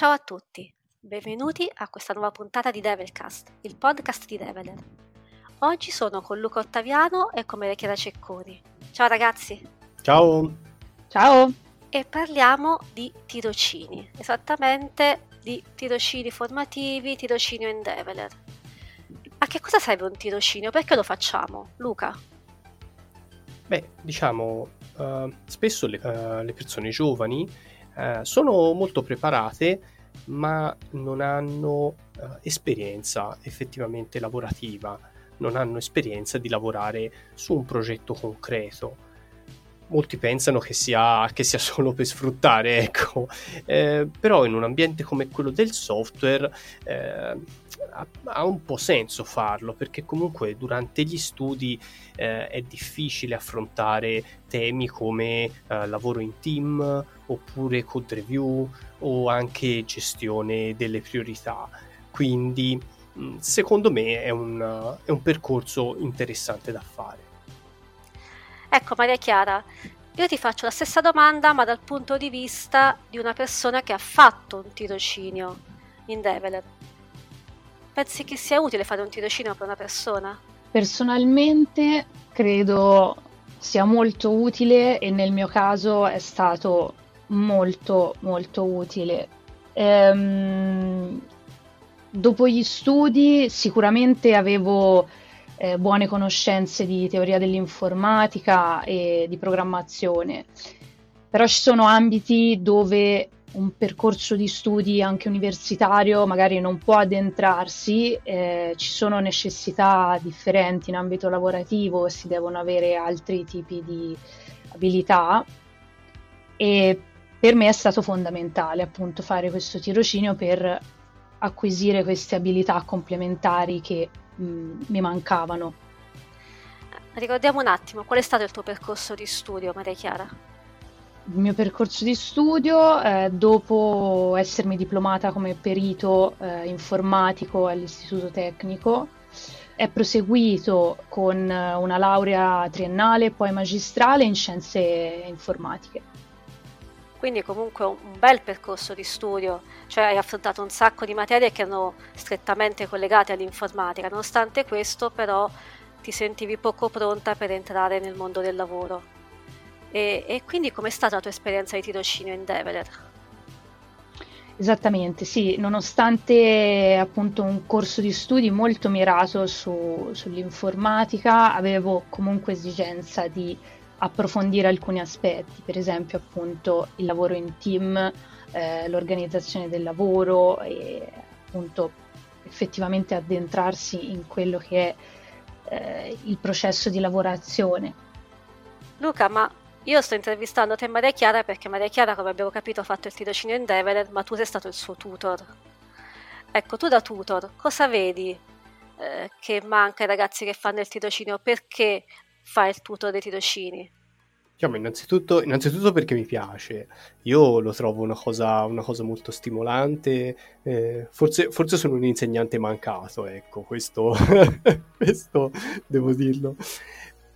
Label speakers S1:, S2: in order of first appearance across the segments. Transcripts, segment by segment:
S1: Ciao a tutti, benvenuti a questa nuova puntata di Devilcast, il podcast di Develer. Oggi sono con Luca Ottaviano e con Maria Chiara Cecconi. Ciao ragazzi!
S2: Ciao!
S3: Ciao!
S1: E parliamo di tirocini, esattamente di tirocini formativi, tirocini in Develer. A che cosa serve un tirocinio? Perché lo facciamo? Luca?
S2: Beh, diciamo, uh, spesso le, uh, le, persone giovani uh, sono molto preparate, ma non hanno esperienza effettivamente lavorativa, non hanno esperienza di lavorare su un progetto concreto molti pensano che sia, che sia, solo per sfruttare, ecco. Eh, però in un ambiente come quello del software eh, ha, un po' senso farlo, perché comunque durante gli studi eh, è difficile affrontare temi come eh, lavoro in team, oppure code review, o anche gestione delle priorità. Quindi, secondo me, è un, è un percorso interessante da fare.
S1: Ecco Maria Chiara, io ti faccio la stessa domanda ma dal punto di vista di una persona che ha fatto un tirocinio in Develer. Pensi che sia utile fare un tirocinio per una persona?
S3: Personalmente credo sia molto utile e nel mio caso è stato molto molto utile. Ehm, dopo gli studi sicuramente avevo eh, buone conoscenze di teoria dell'informatica e di programmazione, però ci sono ambiti dove un percorso di studi anche universitario magari non può addentrarsi, eh, ci sono necessità differenti in ambito lavorativo, si devono avere altri tipi di abilità e per me è stato fondamentale appunto fare questo tirocinio per acquisire queste abilità complementari che mh, mm, mi mancavano.
S1: Ricordiamo un attimo, qual è stato il tuo percorso di studio, Maria Chiara?
S3: Il mio percorso di studio, eh, dopo essermi diplomata come perito eh, informatico all'Istituto Tecnico, è proseguito con eh, una laurea triennale e poi magistrale in scienze informatiche.
S1: Quindi comunque un bel percorso di studio, cioè hai affrontato un sacco di materie che erano strettamente collegate all'informatica, nonostante questo però ti sentivi poco pronta per entrare nel mondo del lavoro. E, e quindi com'è stata la tua esperienza di tirocinio in Develer?
S3: Esattamente, sì, nonostante appunto un corso di studi molto mirato su, sull'informatica, avevo comunque esigenza di approfondire alcuni aspetti, per esempio appunto il lavoro in team, eh, l'organizzazione del lavoro e appunto effettivamente addentrarsi in quello che è eh, il processo di lavorazione.
S1: Luca, ma io sto intervistando te Maria Chiara perché Maria Chiara, come abbiamo capito, ha fatto il tirocinio in Develer, ma tu sei stato il suo tutor. Ecco, tu da tutor cosa vedi eh, che manca ai ragazzi che fanno il tirocinio? Perché fa il tutor dei tirocini?
S2: Diciamo, innanzitutto, innanzitutto, perché mi piace, io lo trovo una cosa, una cosa molto stimolante, eh, forse, forse, sono un insegnante mancato, ecco, questo, questo devo dirlo.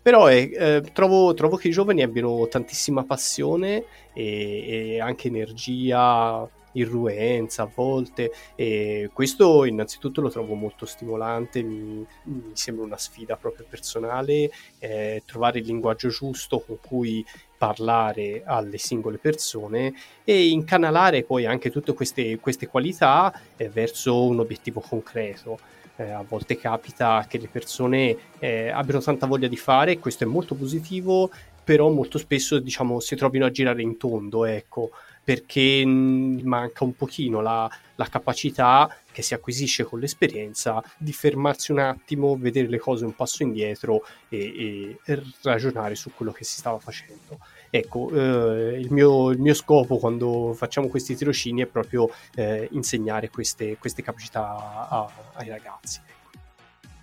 S2: Però eh, eh, trovo, trovo, che i giovani abbiano tantissima passione e, e anche energia, irruenza a volte e questo innanzitutto lo trovo molto stimolante, mi, mi sembra una sfida proprio personale, eh, trovare il linguaggio giusto con cui parlare alle singole persone e incanalare poi anche tutte queste, queste qualità eh, verso un obiettivo concreto. Eh, a volte capita che le persone eh, abbiano tanta voglia di fare, questo è molto positivo, però molto spesso diciamo, si trovino a girare in tondo, ecco perché manca un pochino la, la, capacità che si acquisisce con l'esperienza di fermarsi un attimo, vedere le cose un passo indietro e, e ragionare su quello che si stava facendo. Ecco, eh, il, mio, il, mio, scopo quando facciamo questi tirocini è proprio eh, insegnare queste, queste capacità a, ai ragazzi.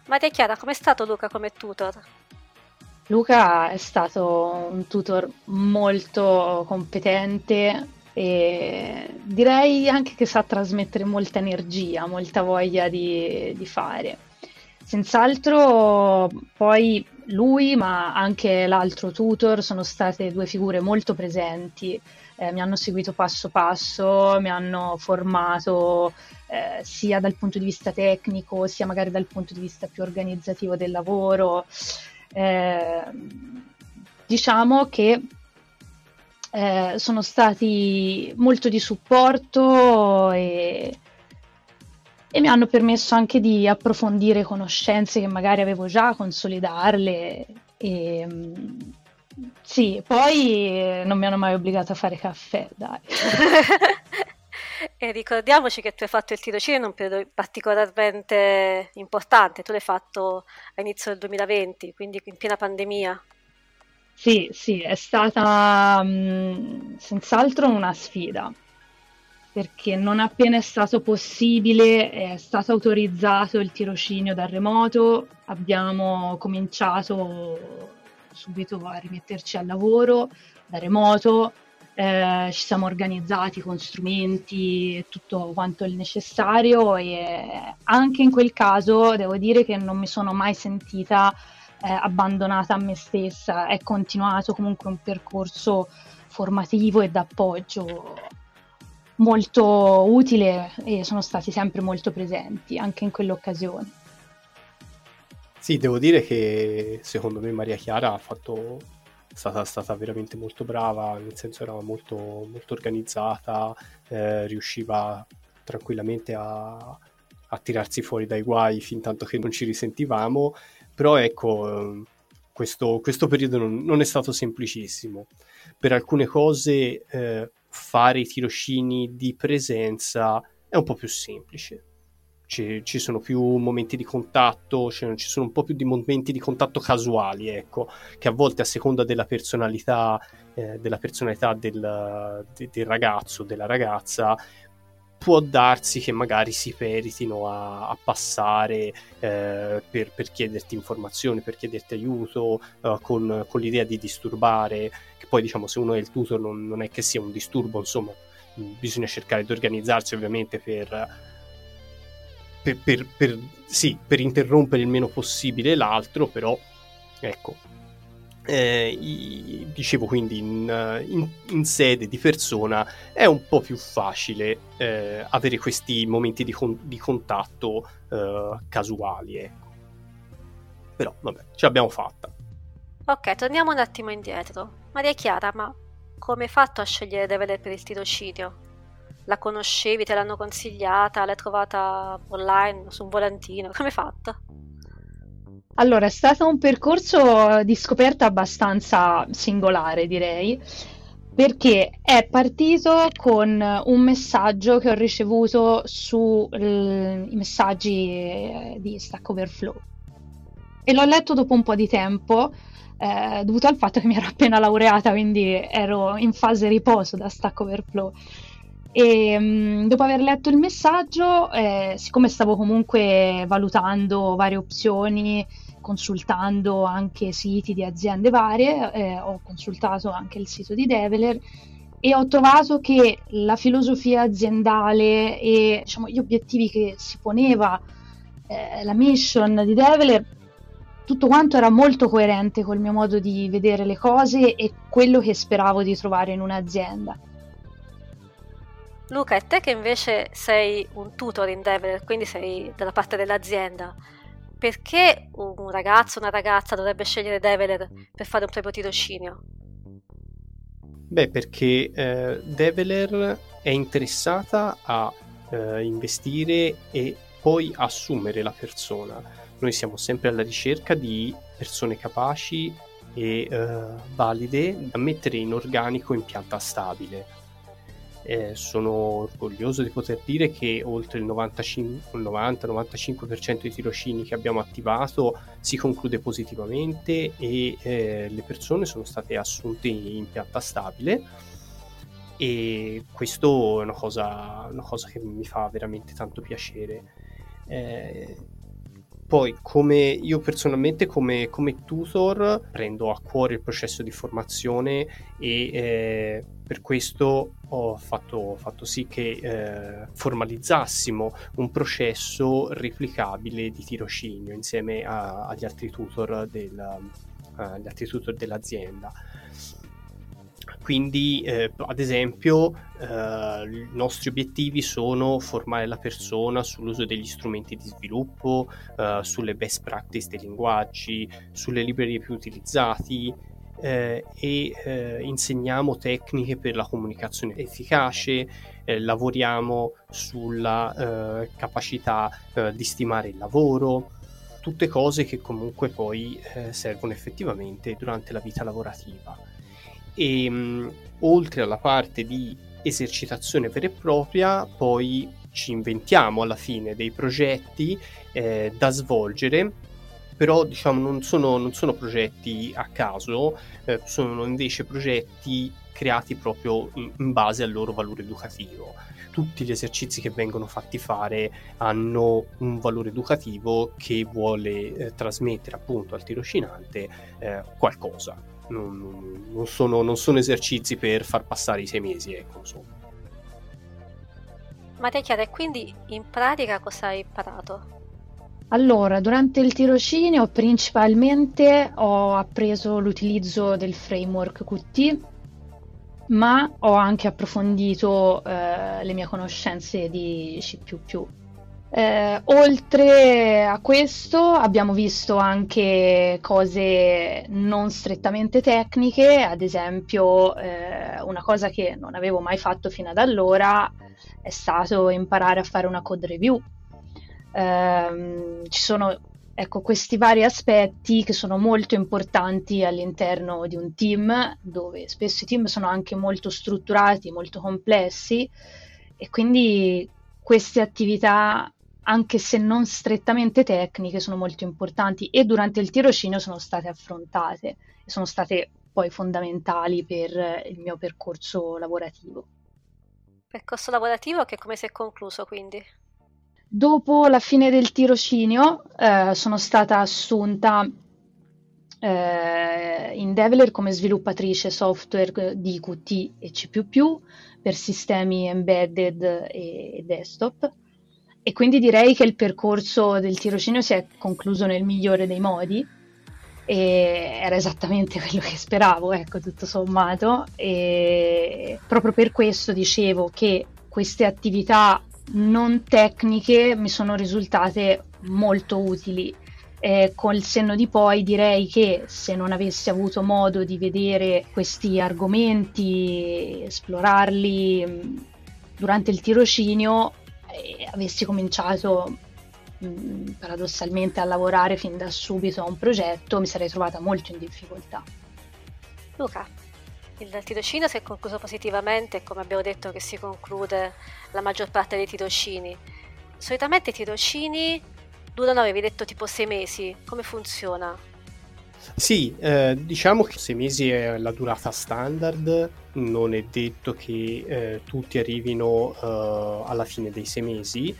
S1: Maria Chiara, com'è stato Luca come tutor?
S3: Luca è stato un tutor molto competente, e direi anche che sa trasmettere molta energia, molta voglia di, di fare. Senz'altro poi lui, ma anche l'altro tutor sono state due figure molto presenti, eh, mi hanno seguito passo passo, mi hanno formato eh, sia dal punto di vista tecnico, sia magari dal punto di vista più organizzativo del lavoro. Eh, diciamo che eh, sono stati molto di supporto e e mi hanno permesso anche di approfondire conoscenze che magari avevo già, consolidarle e mm, sì, poi non mi hanno mai obbligato a fare caffè, dai.
S1: e ricordiamoci che tu hai fatto il tirocinio in un periodo particolarmente importante, tu l'hai fatto a inizio del 2020, quindi in piena pandemia.
S3: Sì, sì, è stata mh, mm, senz'altro una sfida perché non appena è stato possibile, è stato autorizzato il tirocinio da remoto, abbiamo cominciato subito a rimetterci al lavoro da remoto, eh, ci siamo organizzati con strumenti e tutto quanto il necessario e anche in quel caso devo dire che non mi sono mai sentita eh, abbandonata a me stessa, è continuato comunque un percorso formativo e d'appoggio molto utile e sono stati sempre molto presenti anche in quell'occasione.
S2: Sì, devo dire che secondo me Maria Chiara ha fatto, è stata, stata veramente molto brava, nel senso era molto, molto organizzata, eh, riusciva tranquillamente a, a, tirarsi fuori dai guai fin tanto che non ci risentivamo, però ecco, questo, questo periodo non, non, è stato semplicissimo. Per alcune cose eh, fare i tirocini di presenza è un po' più semplice. Ci, ci sono più momenti di contatto, ci, ci sono un po' più di momenti di contatto casuali, ecco, che a volte a seconda della personalità, eh, della personalità del, de, del ragazzo, della ragazza, può darsi che magari si peritino a, a passare eh, per, per, chiederti informazioni, per chiederti aiuto, eh, con, con, l'idea di disturbare poi diciamo se uno è il tutor non, non è che sia un disturbo, insomma, bisogna cercare di organizzarsi ovviamente per, per, per, per, sì, per interrompere il meno possibile l'altro, però ecco, eh, dicevo quindi in, in, in, sede di persona è un po' più facile eh, avere questi momenti di, con, di contatto eh, casuali, ecco. Però vabbè, ce l'abbiamo fatta.
S1: Ok, torniamo un attimo indietro. Maria Chiara, ma come hai fatto a scegliere Devele per il tirocinio? La conoscevi, te l'hanno consigliata, l'hai trovata online, su un volantino? Come hai fatto?
S3: Allora, è stato un percorso di scoperta abbastanza singolare, direi, perché è partito con un messaggio che ho ricevuto sui messaggi eh, di Stack Overflow e l'ho letto dopo un po' di tempo eh, dovuto al fatto che mi ero appena laureata, quindi ero in fase riposo da Stack Overflow. E mm, dopo aver letto il messaggio, eh, siccome stavo comunque valutando varie opzioni, consultando anche siti di aziende varie, eh, ho consultato anche il sito di Develer e ho trovato che la filosofia aziendale e diciamo, gli obiettivi che si poneva eh, la mission di Develer tutto quanto era molto coerente col mio modo di vedere le cose e quello che speravo di trovare in un'azienda.
S1: Luca, e te che invece sei un tutor in Develer, quindi sei dalla parte dell'azienda, perché un ragazzo o una ragazza dovrebbe scegliere Develer per fare un proprio tirocinio?
S2: Beh, perché eh, Develer è interessata a eh, investire e poi assumere la persona noi siamo sempre alla ricerca di persone capaci e eh, valide da mettere in organico in pianta stabile. Eh, sono orgoglioso di poter dire che oltre il 90-95% dei tirocini che abbiamo attivato si conclude positivamente e eh, le persone sono state assunte in pianta stabile e questo è una cosa, una cosa che mi fa veramente tanto piacere. Eh, poi come io personalmente come, come, tutor prendo a cuore il processo di formazione e eh, per questo ho fatto, fatto sì che eh, formalizzassimo un processo replicabile di tirocinio insieme a, agli altri tutor, del, agli altri tutor dell'azienda. Quindi, eh, ad esempio, eh, i nostri obiettivi sono formare la persona sull'uso degli strumenti di sviluppo, eh, sulle best practice dei linguaggi, sulle librerie più utilizzati eh, e eh, insegniamo tecniche per la comunicazione efficace, eh, lavoriamo sulla capacità di stimare il lavoro, tutte cose che comunque poi servono effettivamente durante la vita lavorativa e mh, mm, oltre alla parte di esercitazione vera e propria poi ci inventiamo alla fine dei progetti eh, da svolgere però diciamo non sono, non sono progetti a caso eh, sono invece progetti creati proprio in, in base al loro valore educativo. Tutti gli esercizi che vengono fatti fare hanno un valore educativo che vuole eh, trasmettere appunto al tirocinante eh, qualcosa non, non, sono, non, sono, esercizi per far passare i sei mesi, ecco, insomma.
S1: Maria Chiara, e quindi in pratica cosa hai imparato?
S3: Allora, durante il tirocinio principalmente ho appreso l'utilizzo del framework Qt, ma ho anche approfondito eh, le mie conoscenze di C++. Eh, oltre a questo abbiamo visto anche cose non strettamente tecniche, ad esempio eh, una cosa che non avevo mai fatto fino ad allora è stato imparare a fare una code review. Eh, ci sono ecco, questi vari aspetti che sono molto importanti all'interno di un team, dove spesso i team sono anche molto strutturati, molto complessi e quindi queste attività anche se non strettamente tecniche, sono molto importanti e durante il tirocinio sono state affrontate e sono state poi fondamentali per il mio percorso lavorativo.
S1: Percorso lavorativo che come si è concluso quindi?
S3: Dopo la fine del tirocinio eh, sono stata assunta eh, in Develer come sviluppatrice software di Qt e C++ per sistemi embedded e desktop e quindi direi che il percorso del tirocinio si è concluso nel migliore dei modi e era esattamente quello che speravo, ecco, tutto sommato. E proprio per questo dicevo che queste attività non tecniche mi sono risultate molto utili. Eh, col senno di poi direi che se non avessi avuto modo di vedere questi argomenti, esplorarli durante il tirocinio, e avessi cominciato mh, mm, paradossalmente a lavorare fin da subito a un progetto, mi sarei trovata molto in difficoltà.
S1: Luca, il tirocinio si è concluso positivamente, come abbiamo detto che si conclude la maggior parte dei tirocini. Solitamente i tirocini durano, avevi detto, tipo sei mesi. Come funziona?
S2: Sì, eh, diciamo che sei mesi è la durata standard, non è detto che eh, tutti arrivino eh, alla fine dei sei mesi,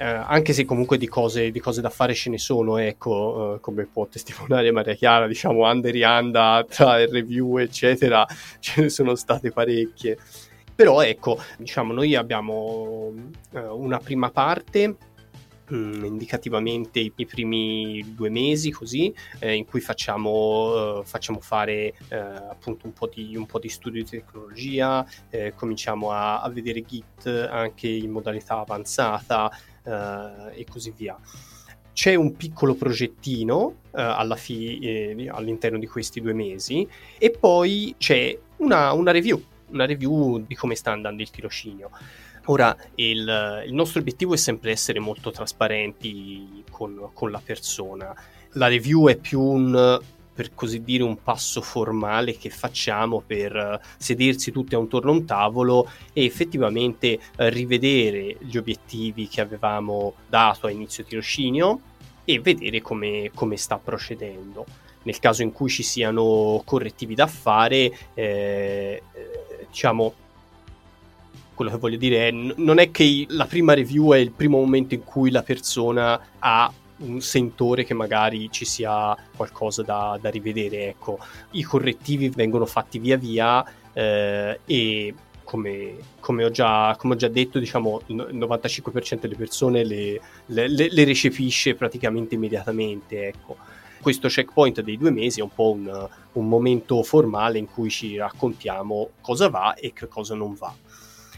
S2: eh, anche se comunque di cose, di cose, da fare ce ne sono, ecco, eh, come può testimoniare Maria Chiara, diciamo, under rianda tra il review, eccetera, ce ne sono state parecchie. Però ecco, diciamo, noi abbiamo eh, una prima parte Mm, indicativamente i, primi due mesi così eh, in cui facciamo, eh, facciamo fare eh, appunto un po, di, un po' di studio di tecnologia eh, cominciamo a, a, vedere Git anche in modalità avanzata eh, e così via c'è un piccolo progettino uh, fi- eh, all'interno di questi due mesi e poi c'è una, una, review, una review di come sta andando il tirocinio. Ora, il, il, nostro obiettivo è sempre essere molto trasparenti con, con, la persona. La review è più un, per così dire, un passo formale che facciamo per sedersi tutti a un torno a un tavolo e effettivamente rivedere gli obiettivi che avevamo dato a inizio tirocinio e vedere come, come sta procedendo. Nel caso in cui ci siano correttivi da fare, eh, diciamo quello che voglio dire è, non è che la prima review è il primo momento in cui la persona ha un sentore che magari ci sia qualcosa da, da rivedere. Ecco, i correttivi vengono fatti via via eh, e come, come, ho già, come, ho già, detto, diciamo, il 95% delle persone le, le, le, recepisce praticamente immediatamente. Ecco. Questo checkpoint dei due mesi è un po' un, un momento formale in cui ci raccontiamo cosa va e cosa non va.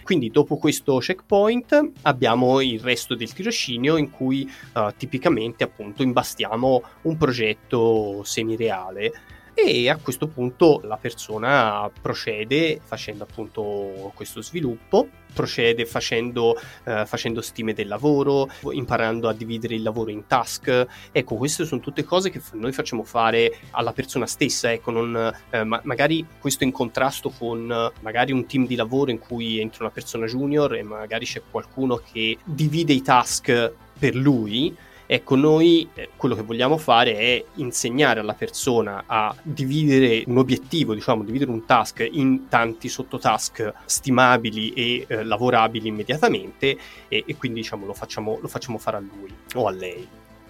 S2: Quindi dopo questo checkpoint abbiamo il resto del tirocinio in cui uh, tipicamente appunto imbastiamo un progetto semireale e a questo punto la persona procede facendo appunto questo sviluppo, procede facendo, eh, facendo stime del lavoro, imparando a dividere il lavoro in task. Ecco, queste sono tutte cose che noi facciamo fare alla persona stessa, ecco, non, eh, ma- magari questo in contrasto con magari un team di lavoro in cui entra una persona junior e magari c'è qualcuno che divide i task per lui Ecco, noi eh, quello che vogliamo fare è insegnare alla persona a dividere un obiettivo, diciamo, dividere un task in tanti sottotask stimabili e eh, lavorabili immediatamente e, e quindi diciamo, lo, facciamo, lo facciamo fare a lui o a lei.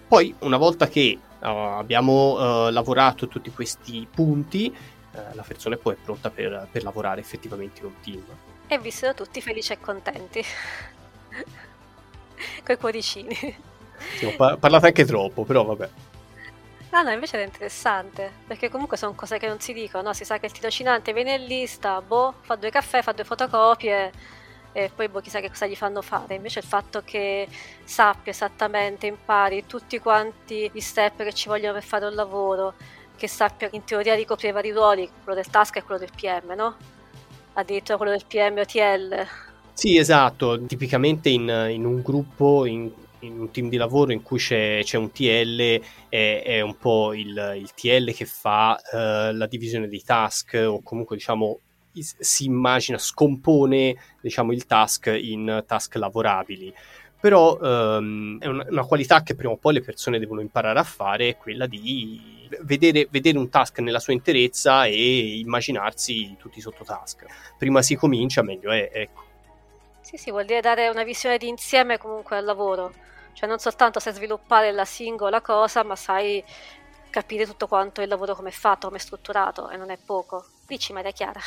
S2: Poi, una volta che uh, abbiamo uh, lavorato tutti questi punti, uh, la persona poi è pronta per, per lavorare effettivamente in un team.
S1: E vissero tutti felici e contenti. Coi cuoricini.
S2: Sì, par- parlato anche troppo, però vabbè.
S1: Ah no, invece è interessante, perché comunque sono cose che non si dicono, no? Si sa che il tirocinante viene in lista, boh, fa due caffè, fa due fotocopie e poi boh, chissà che cosa gli fanno fare. Invece il fatto che sappia esattamente, impari tutti quanti gli step che ci vogliono per fare un lavoro, che sappia in teoria ricoprire vari ruoli, quello del task e quello del PM, no? Addirittura quello del PM OTL.
S2: Sì, esatto, tipicamente in, in un gruppo in in un team di lavoro in cui c'è, c'è un TL, è, è, un po' il, il TL che fa uh, la divisione dei task o comunque diciamo si immagina, scompone diciamo, il task in task lavorabili. Però um, è una, una, qualità che prima o poi le persone devono imparare a fare, quella di vedere, vedere un task nella sua interezza e immaginarsi tutti i sottotask. Prima si comincia, meglio è. Ecco.
S1: Sì, sì, vuol dire dare una visione di insieme comunque al lavoro. Cioè non soltanto sai sviluppare la singola cosa, ma sai capire tutto quanto il lavoro come è fatto, come è strutturato e non è poco. Dici Maria Chiara.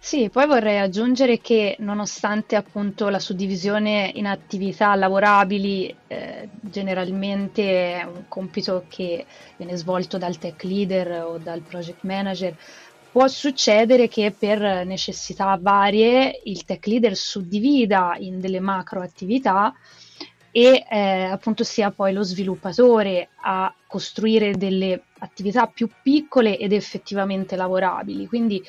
S3: Sì, poi vorrei aggiungere che nonostante appunto la suddivisione in attività lavorabili eh, generalmente è un compito che viene svolto dal tech leader o dal project manager, può succedere che per necessità varie il tech leader suddivida in delle macro attività e eh, appunto sia poi lo sviluppatore a costruire delle attività più piccole ed effettivamente lavorabili. Quindi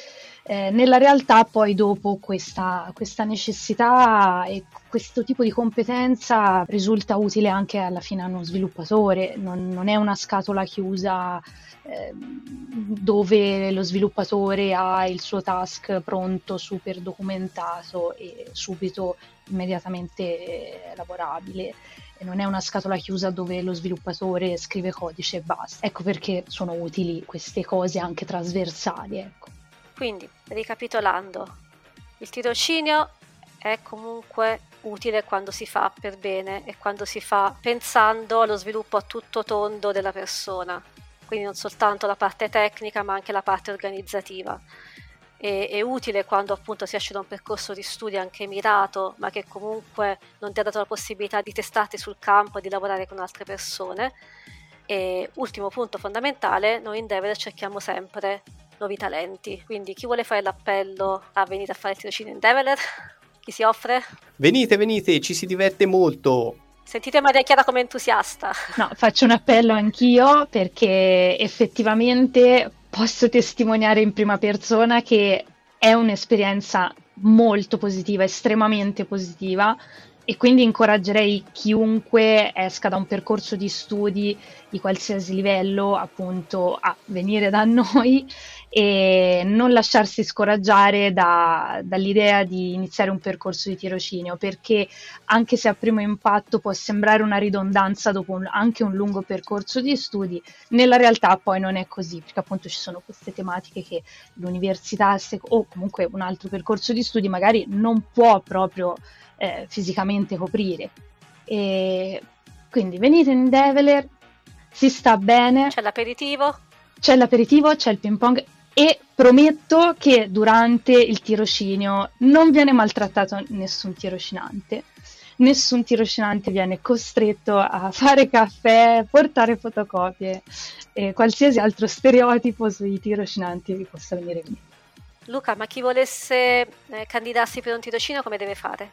S3: eh, nella realtà poi dopo questa, questa, necessità e questo tipo di competenza risulta utile anche alla fine a uno sviluppatore, non, non è una scatola chiusa eh, dove lo sviluppatore ha il suo task pronto, super documentato e subito immediatamente lavorabile. E non è una scatola chiusa dove lo sviluppatore scrive codice e basta. Ecco perché sono utili queste cose anche trasversali. Ecco.
S1: Quindi, ricapitolando, il tirocinio è comunque utile quando si fa per bene e quando si fa pensando allo sviluppo a tutto tondo della persona, quindi non soltanto la parte tecnica ma anche la parte organizzativa. E, è utile quando appunto si esce da un percorso di studio anche mirato, ma che comunque non ti ha dato la possibilità di testarti sul campo e di lavorare con altre persone. E ultimo punto fondamentale, noi in Devel cerchiamo sempre nuovi talenti. Quindi chi vuole fare l'appello a venire a fare il tirocinio in Develer? Chi si offre?
S2: Venite, venite, ci si diverte molto.
S1: Sentite Maria Chiara come entusiasta.
S3: No, faccio un appello anch'io perché effettivamente posso testimoniare in prima persona che è un'esperienza molto positiva, estremamente positiva e quindi incoraggerei chiunque esca da un percorso di studi di qualsiasi livello appunto a venire da noi e non lasciarsi scoraggiare da, dall'idea di iniziare un percorso di tirocinio perché anche se a primo impatto può sembrare una ridondanza dopo un, anche un lungo percorso di studi, nella realtà poi non è così perché appunto ci sono queste tematiche che l'università o comunque un altro percorso di studi magari non può proprio eh, fisicamente coprire. E quindi venite in Develer, si sta bene.
S1: C'è l'aperitivo.
S3: C'è l'aperitivo, c'è il ping pong e prometto che durante il tirocinio non viene maltrattato nessun tirocinante. Nessun tirocinante viene costretto a fare caffè, portare fotocopie e qualsiasi altro stereotipo sui tirocinanti vi possa venire in mente.
S1: Luca, ma chi volesse eh, candidarsi per un tirocinio come deve fare?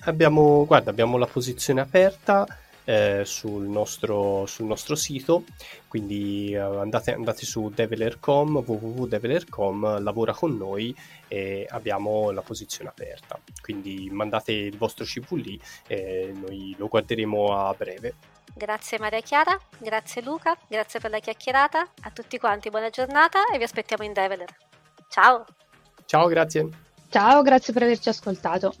S2: Abbiamo, guarda, abbiamo la posizione aperta eh, sul, nostro, sul, nostro, sito, quindi eh, andate, andate, su develer.com, www.develer.com, lavora con noi e abbiamo la posizione aperta, quindi mandate il vostro CV lì e noi lo guarderemo a breve.
S1: Grazie Maria Chiara, grazie Luca, grazie per la chiacchierata, a tutti quanti buona giornata e vi aspettiamo in Develer. Ciao!
S2: Ciao, grazie!
S3: Ciao, grazie per averci ascoltato.